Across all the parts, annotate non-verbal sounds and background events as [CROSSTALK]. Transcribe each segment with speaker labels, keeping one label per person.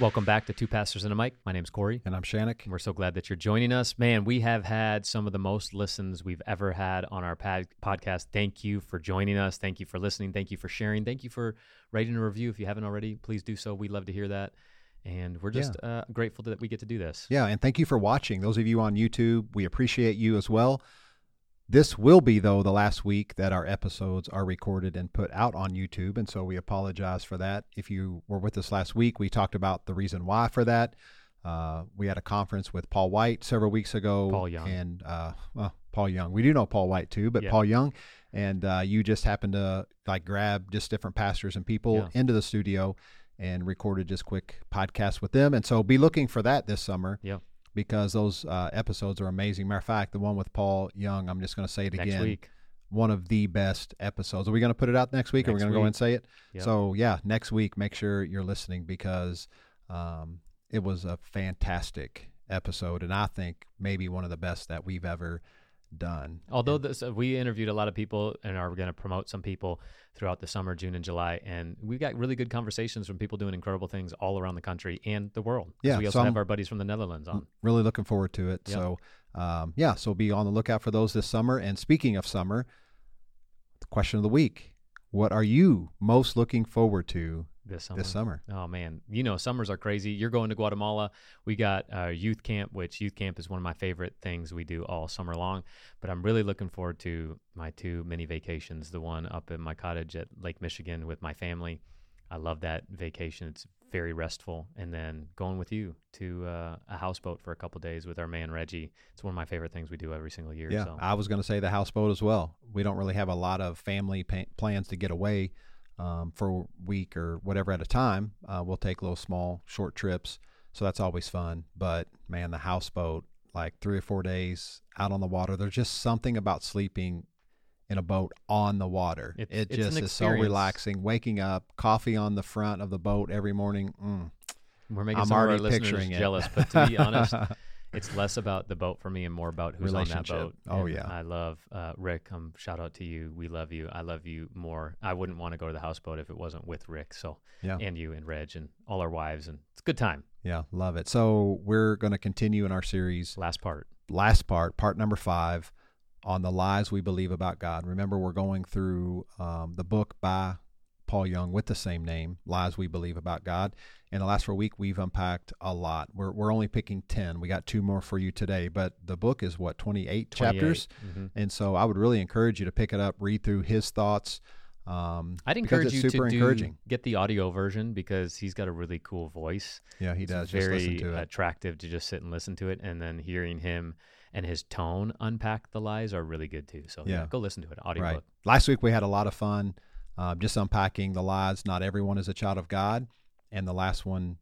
Speaker 1: Welcome back to Two Pastors and a Mic. My name's Corey.
Speaker 2: And I'm Shannick.
Speaker 1: And we're so glad that you're joining us. Man, we have had some of the most listens we've ever had on our pad- podcast. Thank you for joining us. Thank you for listening. Thank you for sharing. Thank you for writing a review. If you haven't already, please do so. We'd love to hear that. And we're just yeah. uh, grateful that we get to do this.
Speaker 2: Yeah. And thank you for watching. Those of you on YouTube, we appreciate you as well. This will be, though, the last week that our episodes are recorded and put out on YouTube. And so we apologize for that. If you were with us last week, we talked about the reason why for that. Uh, we had a conference with Paul White several weeks ago.
Speaker 1: Paul Young.
Speaker 2: And, uh, well, Paul Young. We do know Paul White too, but yeah. Paul Young. And uh, you just happened to like grab just different pastors and people yeah. into the studio and recorded just quick podcasts with them. And so be looking for that this summer.
Speaker 1: Yeah
Speaker 2: because those uh, episodes are amazing. Matter of fact, the one with Paul Young, I'm just going to say it again.
Speaker 1: next
Speaker 2: again.
Speaker 1: Week.
Speaker 2: One of the best episodes. Are we going to put it out next week?
Speaker 1: Next
Speaker 2: or are we going to go and say it?
Speaker 1: Yep.
Speaker 2: So yeah, next week, make sure you're listening because um, it was a fantastic episode, and I think maybe one of the best that we've ever done.
Speaker 1: Although this, uh, we interviewed a lot of people and are going to promote some people throughout the summer, June and July, and we got really good conversations from people doing incredible things all around the country and the world.
Speaker 2: Yeah,
Speaker 1: we also so have I'm our buddies from the Netherlands on.
Speaker 2: Really looking forward to it.
Speaker 1: Yep.
Speaker 2: So, um, yeah, so be on the lookout for those this summer. And speaking of summer, the question of the week: What are you most looking forward to
Speaker 1: this summer.
Speaker 2: This summer.
Speaker 1: Oh man, you know summers are crazy. You're going to Guatemala. We got uh, youth camp, which youth camp is one of my favorite things we do all summer long. But I'm really looking forward to my two mini vacations. The one up in my cottage at Lake Michigan with my family. I love that vacation. It's very restful. And then going with you to uh, a houseboat for a couple days with our man Reggie. It's one of my favorite things we do every single year.
Speaker 2: Yeah,
Speaker 1: so.
Speaker 2: I was going to say the houseboat as well. We don't really have a lot of family pa- plans to get away um, for a week or whatever at a time. Uh, we'll take little small short trips, so that's always fun. But man, the houseboat, like three or four days out on the water, there's just something about sleeping in a boat on the water.
Speaker 1: It,
Speaker 2: it just is so relaxing. Waking up, coffee on the front of the boat every morning. Mm,
Speaker 1: We're making
Speaker 2: I'm
Speaker 1: some
Speaker 2: already
Speaker 1: of our listeners
Speaker 2: picturing it.
Speaker 1: jealous, but to be honest, [LAUGHS] it's less about the boat for me and more about who's on that boat.
Speaker 2: Oh,
Speaker 1: And
Speaker 2: yeah.
Speaker 1: I love uh, Rick. Um, shout out to you. We love you. I love you more. I wouldn't want to go to the houseboat if it wasn't with Rick. So
Speaker 2: Yeah.
Speaker 1: and you and Reg and all our wives and it's a good time.
Speaker 2: Yeah, love it. So we're going to continue in our series
Speaker 1: Last part.
Speaker 2: last part, part number five, on the lies we believe about God. Remember, we're going through um, the book by Paul Young with the same name, Lies We Believe About God. In the last four week, we've unpacked a lot. We're, we're only picking 10. We got two more for you today, but the book is what, 28 chapters?
Speaker 1: 28. Mhm.
Speaker 2: And so I would really encourage you to pick it up, read through his thoughts. Um,
Speaker 1: I'd encourage
Speaker 2: it's
Speaker 1: you
Speaker 2: super
Speaker 1: to do,
Speaker 2: encouraging.
Speaker 1: get the audio version because he's got a really cool voice.
Speaker 2: Yeah, he
Speaker 1: It's
Speaker 2: does. Just
Speaker 1: very
Speaker 2: listen to it.
Speaker 1: attractive to just sit and listen to it, and then hearing him and his tone unpack the lies are really good too. So yeah,
Speaker 2: Yeah.
Speaker 1: go listen to it. Audiobook.
Speaker 2: Right. Last week we had a lot of fun uh, just unpacking the lies. Not everyone is a child of God. And the last one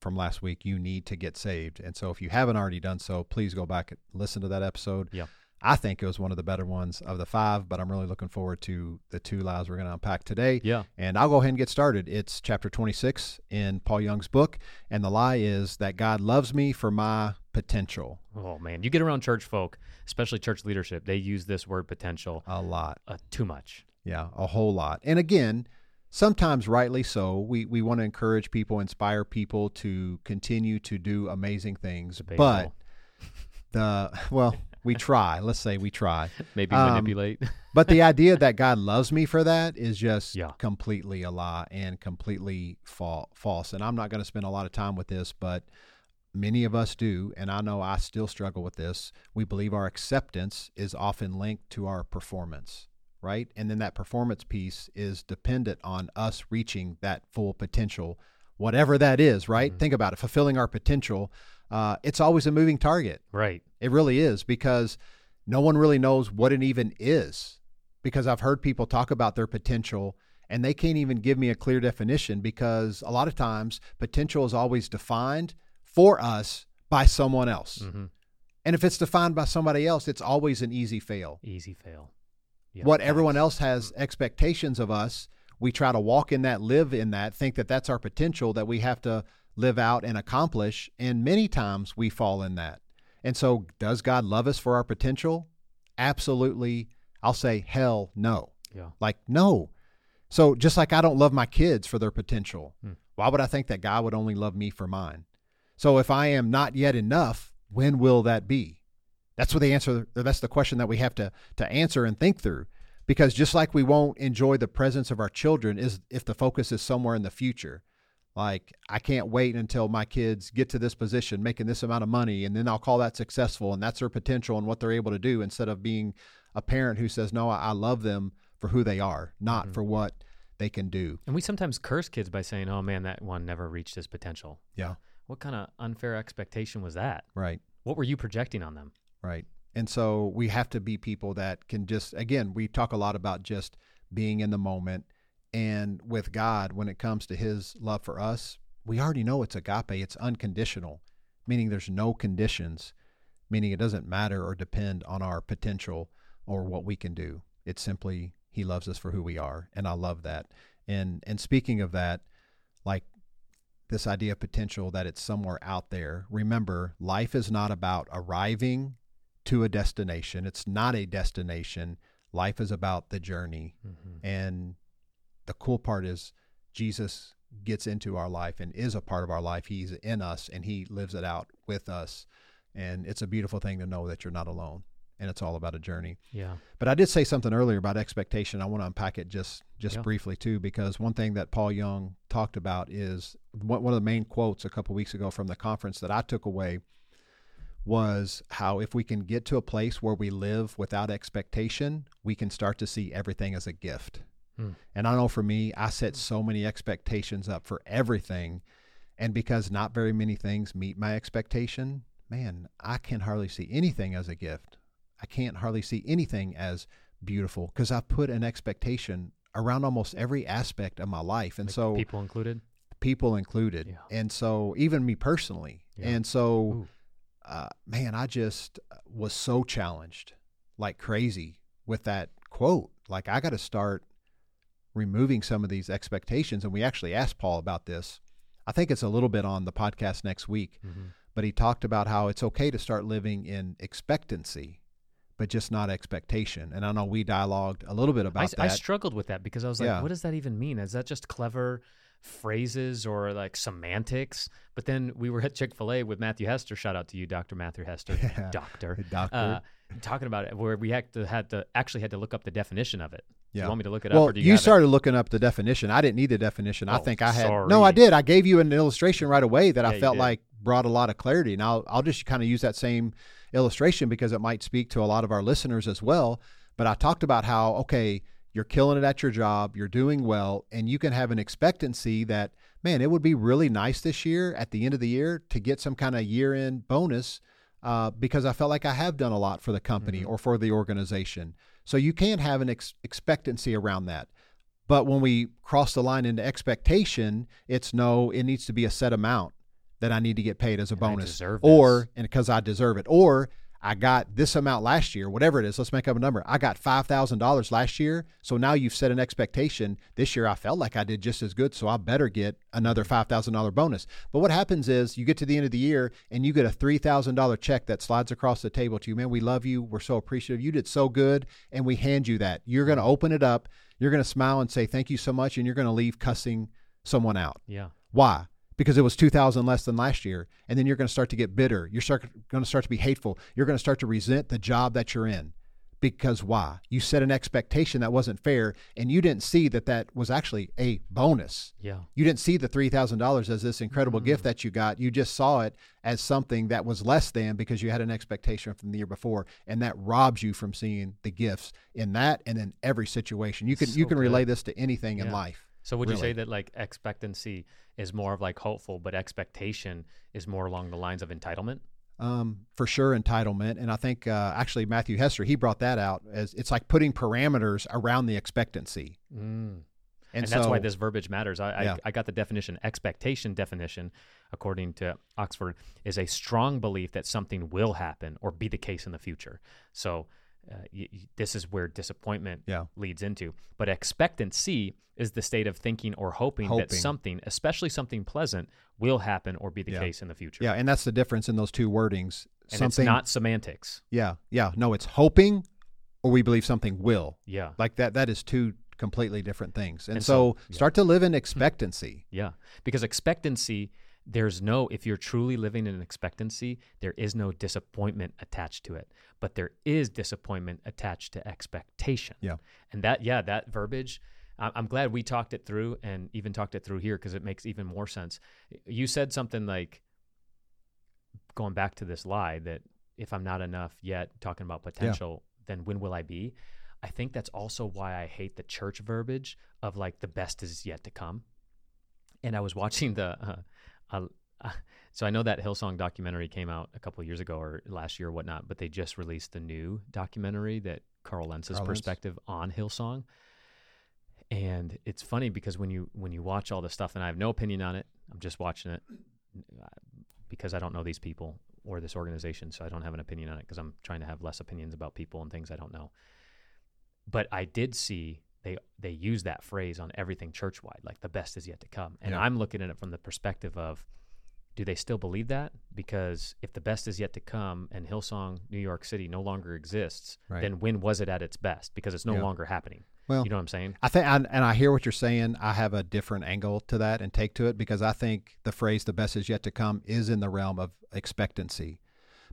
Speaker 2: from last week, you need to get saved. And so if you haven't already done so, please go back and listen to that episode.
Speaker 1: Yeah.
Speaker 2: I think it was one of the better ones of the five, but I'm really looking forward to the two lies we're going to unpack today.
Speaker 1: Yeah.
Speaker 2: And I'll go ahead and get started. It's chapter 26 in Paul Young's book. And the lie is that God loves me for my potential
Speaker 1: Oh man, you get around church folk, especially church leadership, they use this word potential
Speaker 2: a lot.
Speaker 1: uh, too much.
Speaker 2: Yeah, a whole lot. And again, sometimes rightly so. We we want to encourage people, inspire people to continue to do amazing things. But the well, we try. Let's say we try. [LAUGHS]
Speaker 1: Maybe
Speaker 2: Um,
Speaker 1: manipulate. [LAUGHS]
Speaker 2: But the idea that God loves me for that is just
Speaker 1: Yeah.
Speaker 2: completely a lie and completely fa- false. And I'm not going to spend a lot of time with this, but many of us do, and I know I still struggle with this. We believe our acceptance is often linked to our performance, right? And then that performance piece is dependent on us reaching that full potential, whatever that is, right?
Speaker 1: Mhm.
Speaker 2: Think about it. Fulfilling our potential, uh, it's always a moving target.
Speaker 1: right.
Speaker 2: It really is because no one really knows what it even is. Because I've heard people talk about their potential and they can't even give me a clear definition because a lot of times potential is always defined for us by someone else.
Speaker 1: hmm
Speaker 2: And if it's defined by somebody else, it's always an easy fail.
Speaker 1: Easy fail. Yeah,
Speaker 2: what everyone else has expectations of us, we try to walk in that, live in that, think that that's our potential that we have to live out and accomplish. And many times we fall in that. And so, does God love us for our potential? Absolutely. I'll say, hell no.
Speaker 1: Yeah.
Speaker 2: Like, no. So, just like I don't love my kids for their potential,
Speaker 1: Hmm.
Speaker 2: Why would I think that God would only love me for mine? So if I am not yet enough, when will that be? That's what the answer that's the question that we have to to answer and think through. Because just like we won't enjoy the presence of our children is if the focus is somewhere in the future. Like I can't wait until my kids get to this position making this amount of money and then I'll call that successful and that's their potential and what they're able to do instead of being a parent who says, No, I love them for who they are, not mm-hmm. for what they can do.
Speaker 1: And we sometimes curse kids by saying, "Oh man, that one never reached his potential."
Speaker 2: Yeah.
Speaker 1: What kind of unfair expectation was that?
Speaker 2: Right.
Speaker 1: What were you projecting on them?
Speaker 2: Right. And so we have to be people that can just again, we talk a lot about just being in the moment and with God when it comes to his love for us, we already know it's agape, it's unconditional, meaning there's no conditions, meaning it doesn't matter or depend on our potential or what we can do. It's simply he loves us for who we are, and I love that. And and speaking of that, like this idea of potential that it's somewhere out there. Remember, life is not about arriving to a destination. It's not a destination. Life is about the journey. Mm-hmm. And the cool part is Jesus gets into our life and is a part of our life. He's in us and he lives it out with us. And it's a beautiful thing to know that you're not alone and it's all about a journey.
Speaker 1: Yeah.
Speaker 2: But I did say something earlier about expectation. I want to unpack it just just yeah. briefly too, because one thing that Paul Young talked about is one of the main quotes a couple weeks ago from the conference that I took away was how if we can get to a place where we live without expectation, we can start to see everything as a gift. Hmm. And I know for me, I set so many expectations up for everything. And because not very many things meet my expectation, man, I can hardly see anything as a gift. I can't hardly see anything as beautiful because I've put an expectation around almost every aspect of my life. And like so
Speaker 1: people included,
Speaker 2: people included. Yeah. And so even me personally. Yeah. And so, uh, man, I just was so challenged like crazy with that quote. Like I got to start removing some of these expectations. And we actually asked Paul about this. I think it's a little bit on the podcast next week, mm-hmm. but he talked about how it's okay to start living in expectancy but just not expectation. And I know we dialogued a little bit about
Speaker 1: I,
Speaker 2: that.
Speaker 1: I struggled with that because I was like, yeah. what does that even mean? Is that just clever phrases or like semantics? But then we were at Chick fil A with Matthew Hester. Shout out to you, Dr. Matthew Hester, [LAUGHS] yeah. doctor. [LAUGHS]
Speaker 2: doctor. Uh,
Speaker 1: talking about it, where we had to, had to actually had to look up the definition of it. Yeah. You want me to look it
Speaker 2: well,
Speaker 1: up? Well,
Speaker 2: you,
Speaker 1: you
Speaker 2: started
Speaker 1: it?
Speaker 2: looking up the definition. I didn't need the definition.
Speaker 1: Oh,
Speaker 2: I think I had.
Speaker 1: Sorry.
Speaker 2: No, I did. I gave you an illustration right away that
Speaker 1: yeah,
Speaker 2: I felt like brought a lot of clarity. And I'll, I'll just kind of use that same illustration because it might speak to a lot of our listeners as well. But I talked about how, okay, you're killing it at your job, you're doing well, and you can have an expectancy that, man, it would be really nice this year at the end of the year to get some kind of year end bonus uh, because I felt like I have done a lot for the company mm-hmm. or for the organization. So you can have an ex- expectancy around that. But when we cross the line into expectation, it's no, it needs to be a set amount that I need to get paid as a
Speaker 1: and
Speaker 2: bonus,
Speaker 1: or
Speaker 2: and because I deserve it, or I got this amount last year, whatever it is. Let's make up a number. I got five thousand dollars last year, so now you've set an expectation. This year I felt like I did just as good, so I better get another five thousand dollar bonus. But what happens is you get to the end of the year and you get a three thousand dollar check that slides across the table to you. Man, we love you. We're so appreciative. You did so good, and we hand you that. You're going to open it up. You're going to smile and say thank you so much, and you're going to leave cussing someone out.
Speaker 1: Yeah.
Speaker 2: Why? Because it was 2000 less than last year and then you're going to start to get bitter. You're start, going to start to be hateful. You're going to start to resent the job that you're in. Because why? You set an expectation that wasn't fair and you didn't see that that was actually a bonus.
Speaker 1: Yeah.
Speaker 2: You didn't see the $3000 as this incredible mm-hmm. gift that you got. You just saw it as something that was less than because you had an expectation from the year before and that robs you from seeing the gifts in that and in every situation. You can so you can relay this to anything yeah. in life
Speaker 1: so would
Speaker 2: really.
Speaker 1: you say that like expectancy is more of like hopeful, but expectation is more along the lines of entitlement?
Speaker 2: Um, for sure, entitlement, and I think uh, actually Matthew Hester he brought that out as it's like putting parameters around the expectancy.
Speaker 1: Mm. And, and so, that's why this verbiage matters. I, yeah. I, I, got the definition. Expectation definition, according to Oxford, is a strong belief that something will happen or be the case in the future. So uh, y- y- this is where disappointment
Speaker 2: yeah.
Speaker 1: leads into. But expectancy is the state of thinking or hoping, hoping, that something, especially something pleasant, will happen or be the
Speaker 2: yeah.
Speaker 1: case in the future.
Speaker 2: Yeah, and that's the difference in those two wordings.
Speaker 1: And
Speaker 2: something,
Speaker 1: it's not semantics.
Speaker 2: Yeah, yeah. No, it's hoping or we believe something will.
Speaker 1: Yeah.
Speaker 2: Like that that is two completely different things. And,
Speaker 1: And
Speaker 2: so,
Speaker 1: so- yeah.
Speaker 2: start to live in expectancy.
Speaker 1: Yeah, because expectancy, there's no, if you're truly living in expectancy, there is no disappointment attached to it, but there is disappointment attached to expectation.
Speaker 2: Yeah.
Speaker 1: And that, yeah, that verbiage, I'm glad we talked it through and even talked it through here because it makes even more sense. You said something like, going back to this lie that if I'm not enough yet, talking about potential, then when will I be? I think that's also why I hate the church verbiage of like the best is yet to come. And I was watching the, uh, uh, [LAUGHS] so I know that Hillsong documentary came out a couple of years ago or last year or whatnot, but they just released the new documentary that Carl Lentz's
Speaker 2: Carl Lentz.
Speaker 1: perspective on Hillsong. And it's funny because when you when you watch all the stuff, and I have no opinion on it, I'm just watching it because I don't know these people or this organization, so I don't have an opinion on it because I'm trying to have less opinions about people and things I don't know. But I did see they they use that phrase on everything church wide, like the best is yet to come, and
Speaker 2: Yeah.
Speaker 1: I'm looking at it from the perspective of. Do they still believe that? Because if the best is yet to come and Hillsong, New York City no longer exists,
Speaker 2: Right.
Speaker 1: then when was it at its best? Because it's no
Speaker 2: Yeah.
Speaker 1: longer happening.
Speaker 2: Well,
Speaker 1: You know what I'm saying?
Speaker 2: I think, and I hear what you're saying. I have a different angle to that and take to it because I think the phrase "the best is yet to come" is in the realm of expectancy.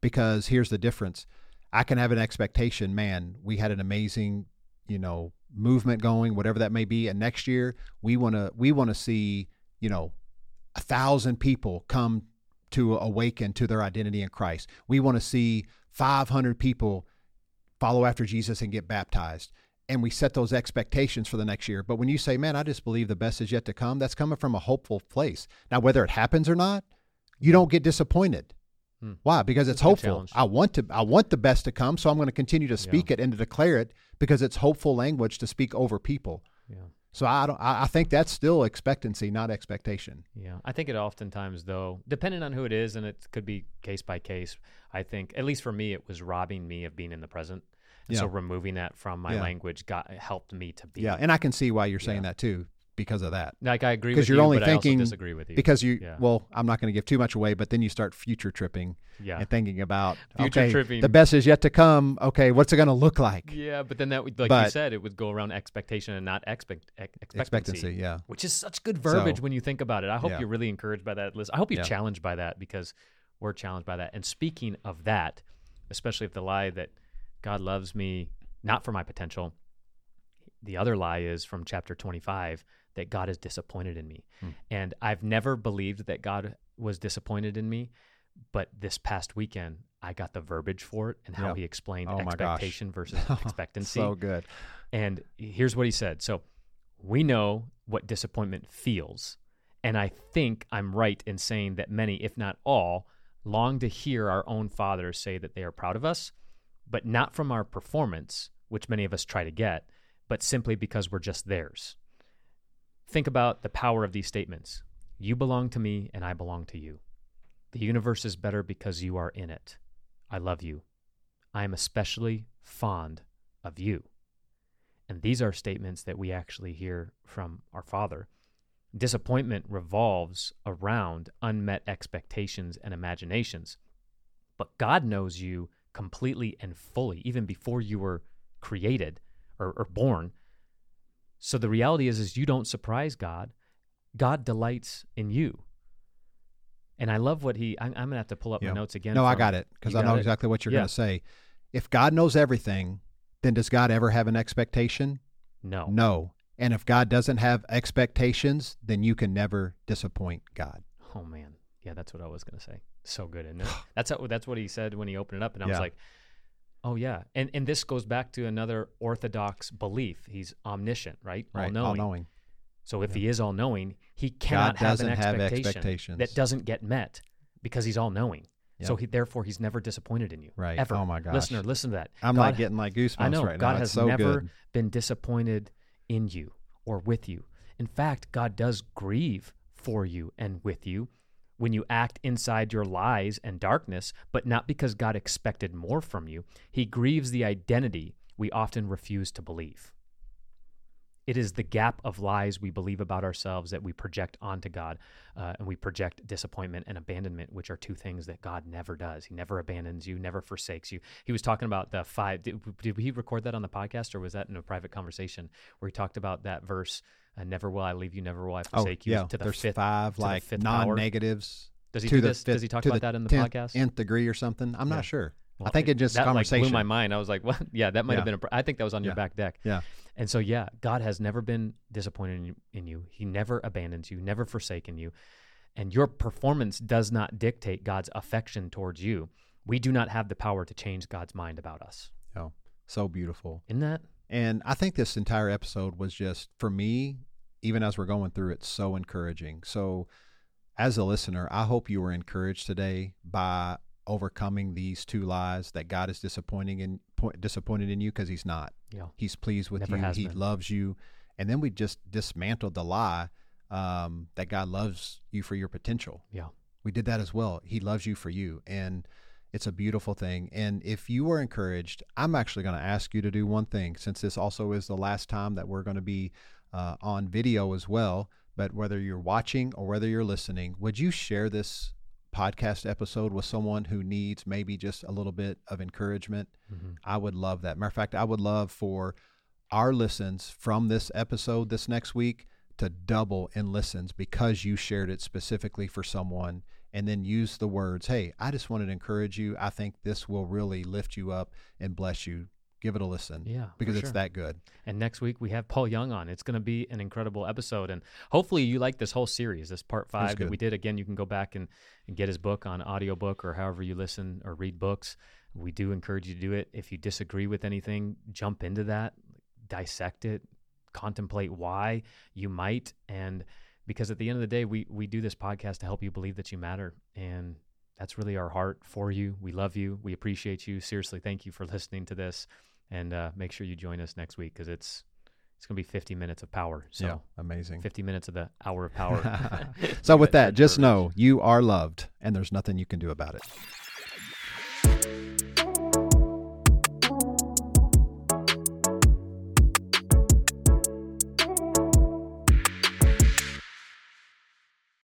Speaker 2: Because here's the difference: I can have an expectation. Man, we had an amazing, you know, movement going, whatever that may be, and next year we want to we want to see, you know, a thousand people come to awaken to their identity in Christ. We want to see 500 people follow after Jesus and get baptized. And we set those expectations for the next year. But when you say, man, I just believe the best is yet to come, that's coming from a hopeful place. Now, whether it happens or not, you don't get disappointed.
Speaker 1: Hmm.
Speaker 2: Why? Because it's
Speaker 1: good
Speaker 2: hopeful. I want to I want the best to come, so I'm going to continue to speak it and to declare it because it's hopeful language to speak over people.
Speaker 1: Yeah.
Speaker 2: So I don't I I think that's still expectancy, not expectation.
Speaker 1: Yeah, I think it oftentimes, though, depending on who it is, and it could be case by case. I think, at least for me, it was robbing me of being in the present. And So removing that from my
Speaker 2: Yeah.
Speaker 1: language got helped me to be.
Speaker 2: Yeah, and I can see why you're saying
Speaker 1: Yeah.
Speaker 2: that too because of that.
Speaker 1: like I agree
Speaker 2: 'Cause
Speaker 1: with
Speaker 2: you're
Speaker 1: you,
Speaker 2: only
Speaker 1: but
Speaker 2: thinking-
Speaker 1: I also disagree with you
Speaker 2: Because you
Speaker 1: Yeah.
Speaker 2: well, I'm not going to give too much away, but then you start future tripping
Speaker 1: yeah,
Speaker 2: and thinking about
Speaker 1: Future
Speaker 2: okay,
Speaker 1: tripping.
Speaker 2: the best is yet to come. Okay, what's it going to look like?
Speaker 1: yeah, but then that, would- like you said, it would go around expectation and not expect expectancy,
Speaker 2: Expectancy, yeah.
Speaker 1: which is such good verbiage
Speaker 2: So-
Speaker 1: when you think about it. I hope
Speaker 2: Yeah.
Speaker 1: you're really encouraged by that list. I hope you're
Speaker 2: Yeah.
Speaker 1: challenged by that because we're challenged by that. And speaking of that, especially if the lie that God loves me not for my potential, the other lie is from chapter 25 that God is disappointed in me.
Speaker 2: Hmm.
Speaker 1: And I've never believed that God was disappointed in me, but this past weekend I got the verbiage for it and how
Speaker 2: Yeah.
Speaker 1: he explained
Speaker 2: Oh
Speaker 1: expectation [LAUGHS] versus expectancy.
Speaker 2: So good.
Speaker 1: And here's what he said. So we know what disappointment feels. And I think I'm right in saying that many, if not all, long to hear our own fathers say that they are proud of us, but not from our performance, which many of us try to get, but simply because we're just theirs. Think about the power of these statements. You belong to me, and I belong to you. The universe is better because you are in it. I love you. I am especially fond of you. And these are statements that we actually hear from our Father. Disappointment revolves around unmet expectations and imaginations. But God knows you completely and fully, even before you were created or, or born. So the reality is, is you don't surprise God. God delights in you. And I love what he. I'm, I'm gonna have to pull up
Speaker 2: Yeah.
Speaker 1: my notes again.
Speaker 2: No, I got it because I know
Speaker 1: it?
Speaker 2: exactly what you're
Speaker 1: Yeah.
Speaker 2: going to say. If God knows everything, then does God ever have an expectation?
Speaker 1: No.
Speaker 2: No. And if God doesn't have expectations, then you can never disappoint God.
Speaker 1: Oh man, yeah, that's what I was gonna say. So good, isn't that's how, that's what he said when he opened it up, and I was like, oh yeah. And and this goes back to another orthodox belief. He's omniscient, right?
Speaker 2: Right?
Speaker 1: All knowing.
Speaker 2: knowing.
Speaker 1: So if he is all knowing, he cannot have an
Speaker 2: have
Speaker 1: expectation
Speaker 2: expectations.
Speaker 1: that doesn't get met because he's all knowing. So he therefore he's never disappointed in you.
Speaker 2: Right.
Speaker 1: Ever.
Speaker 2: Oh my gosh.
Speaker 1: Listener, listen to that.
Speaker 2: I'm
Speaker 1: God-
Speaker 2: like getting like goosebumps
Speaker 1: I know
Speaker 2: right
Speaker 1: God
Speaker 2: now.
Speaker 1: has
Speaker 2: so
Speaker 1: never
Speaker 2: good.
Speaker 1: been disappointed in you or with you. In fact, God does grieve for you and with you when you act inside your lies and darkness, but not because God expected more from you. He grieves the identity we often refuse to believe. it is the gap of lies we believe about ourselves that we project onto God, uh, and we project disappointment and abandonment, which are two things that God never does. He never abandons you, never forsakes you. He was talking about the five. Did, did he record that on the podcast, or was that in a private conversation where he talked about that verse? Uh, never will I leave you, never will I
Speaker 2: Oh,
Speaker 1: forsake you.
Speaker 2: yeah.
Speaker 1: To the
Speaker 2: There's
Speaker 1: fifth,
Speaker 2: five
Speaker 1: to
Speaker 2: like non-negatives.
Speaker 1: Does he do this?
Speaker 2: fifth-
Speaker 1: Does he talk about that in the
Speaker 2: 10th
Speaker 1: podcast?
Speaker 2: Nth degree or something? I'm
Speaker 1: Yeah.
Speaker 2: not sure.
Speaker 1: Well,
Speaker 2: I think it just
Speaker 1: that
Speaker 2: conversation.
Speaker 1: like blew my mind. I was like, [LAUGHS] "What? Yeah, that might have
Speaker 2: Yeah.
Speaker 1: been. A, I think that was on your back deck."
Speaker 2: Yeah.
Speaker 1: And so, yeah, God has never been disappointed in you, in you. He never abandons you, never forsaken you, and your performance does not dictate God's affection towards you. We do not have the power to change God's mind about us.
Speaker 2: Oh, so beautiful.
Speaker 1: Isn't that?
Speaker 2: And I think this entire episode was just for me, even as we're going through it, so encouraging. So, as a listener, I hope you were encouraged today by overcoming these two lies that God is disappointing in po- disappointed in you because He's not.
Speaker 1: Yeah.
Speaker 2: He's pleased with
Speaker 1: Never
Speaker 2: you. He
Speaker 1: been.
Speaker 2: loves you. And then we just dismantled the lie um, that God loves you for your potential.
Speaker 1: Yeah.
Speaker 2: We did that as well. He loves you for you. And it's a beautiful thing. And if you are encouraged, I'm actually going to ask you to do one thing since this also is the last time that we're going to be uh, on video as well. But whether you're watching or whether you're listening, would you share this podcast episode with someone who needs maybe just a little bit of encouragement?
Speaker 1: Mhm.
Speaker 2: I would love that. Matter of fact, I would love for our listens from this episode this next week to double in listens because you shared it specifically for someone and then use the words, Hey, I just wanted to encourage you. I think this will really lift you up and bless you. Give it a listen
Speaker 1: Yeah.
Speaker 2: because it's
Speaker 1: sure.
Speaker 2: that good.
Speaker 1: And next week we have Paul Young on. It's going to be an incredible episode, and hopefully you like this whole series, this part five that we did. Again, you can go back and, and get his book on audiobook or however you listen or read books. We do encourage you to do it. If you disagree with anything, jump into that, dissect it, contemplate why you might, and because at the end of the day, we we do this podcast to help you believe that you matter, and that's really our heart for you. We love you. We appreciate you. Seriously, thank you for [LAUGHS] listening to this and uh, make sure you join us next week because it's it's gonna be 50 minutes of power. So
Speaker 2: yeah, amazing.
Speaker 1: 50 minutes of the hour of [LAUGHS] power.
Speaker 2: so, [LAUGHS] with that, just know you are loved and there's nothing you can do about it.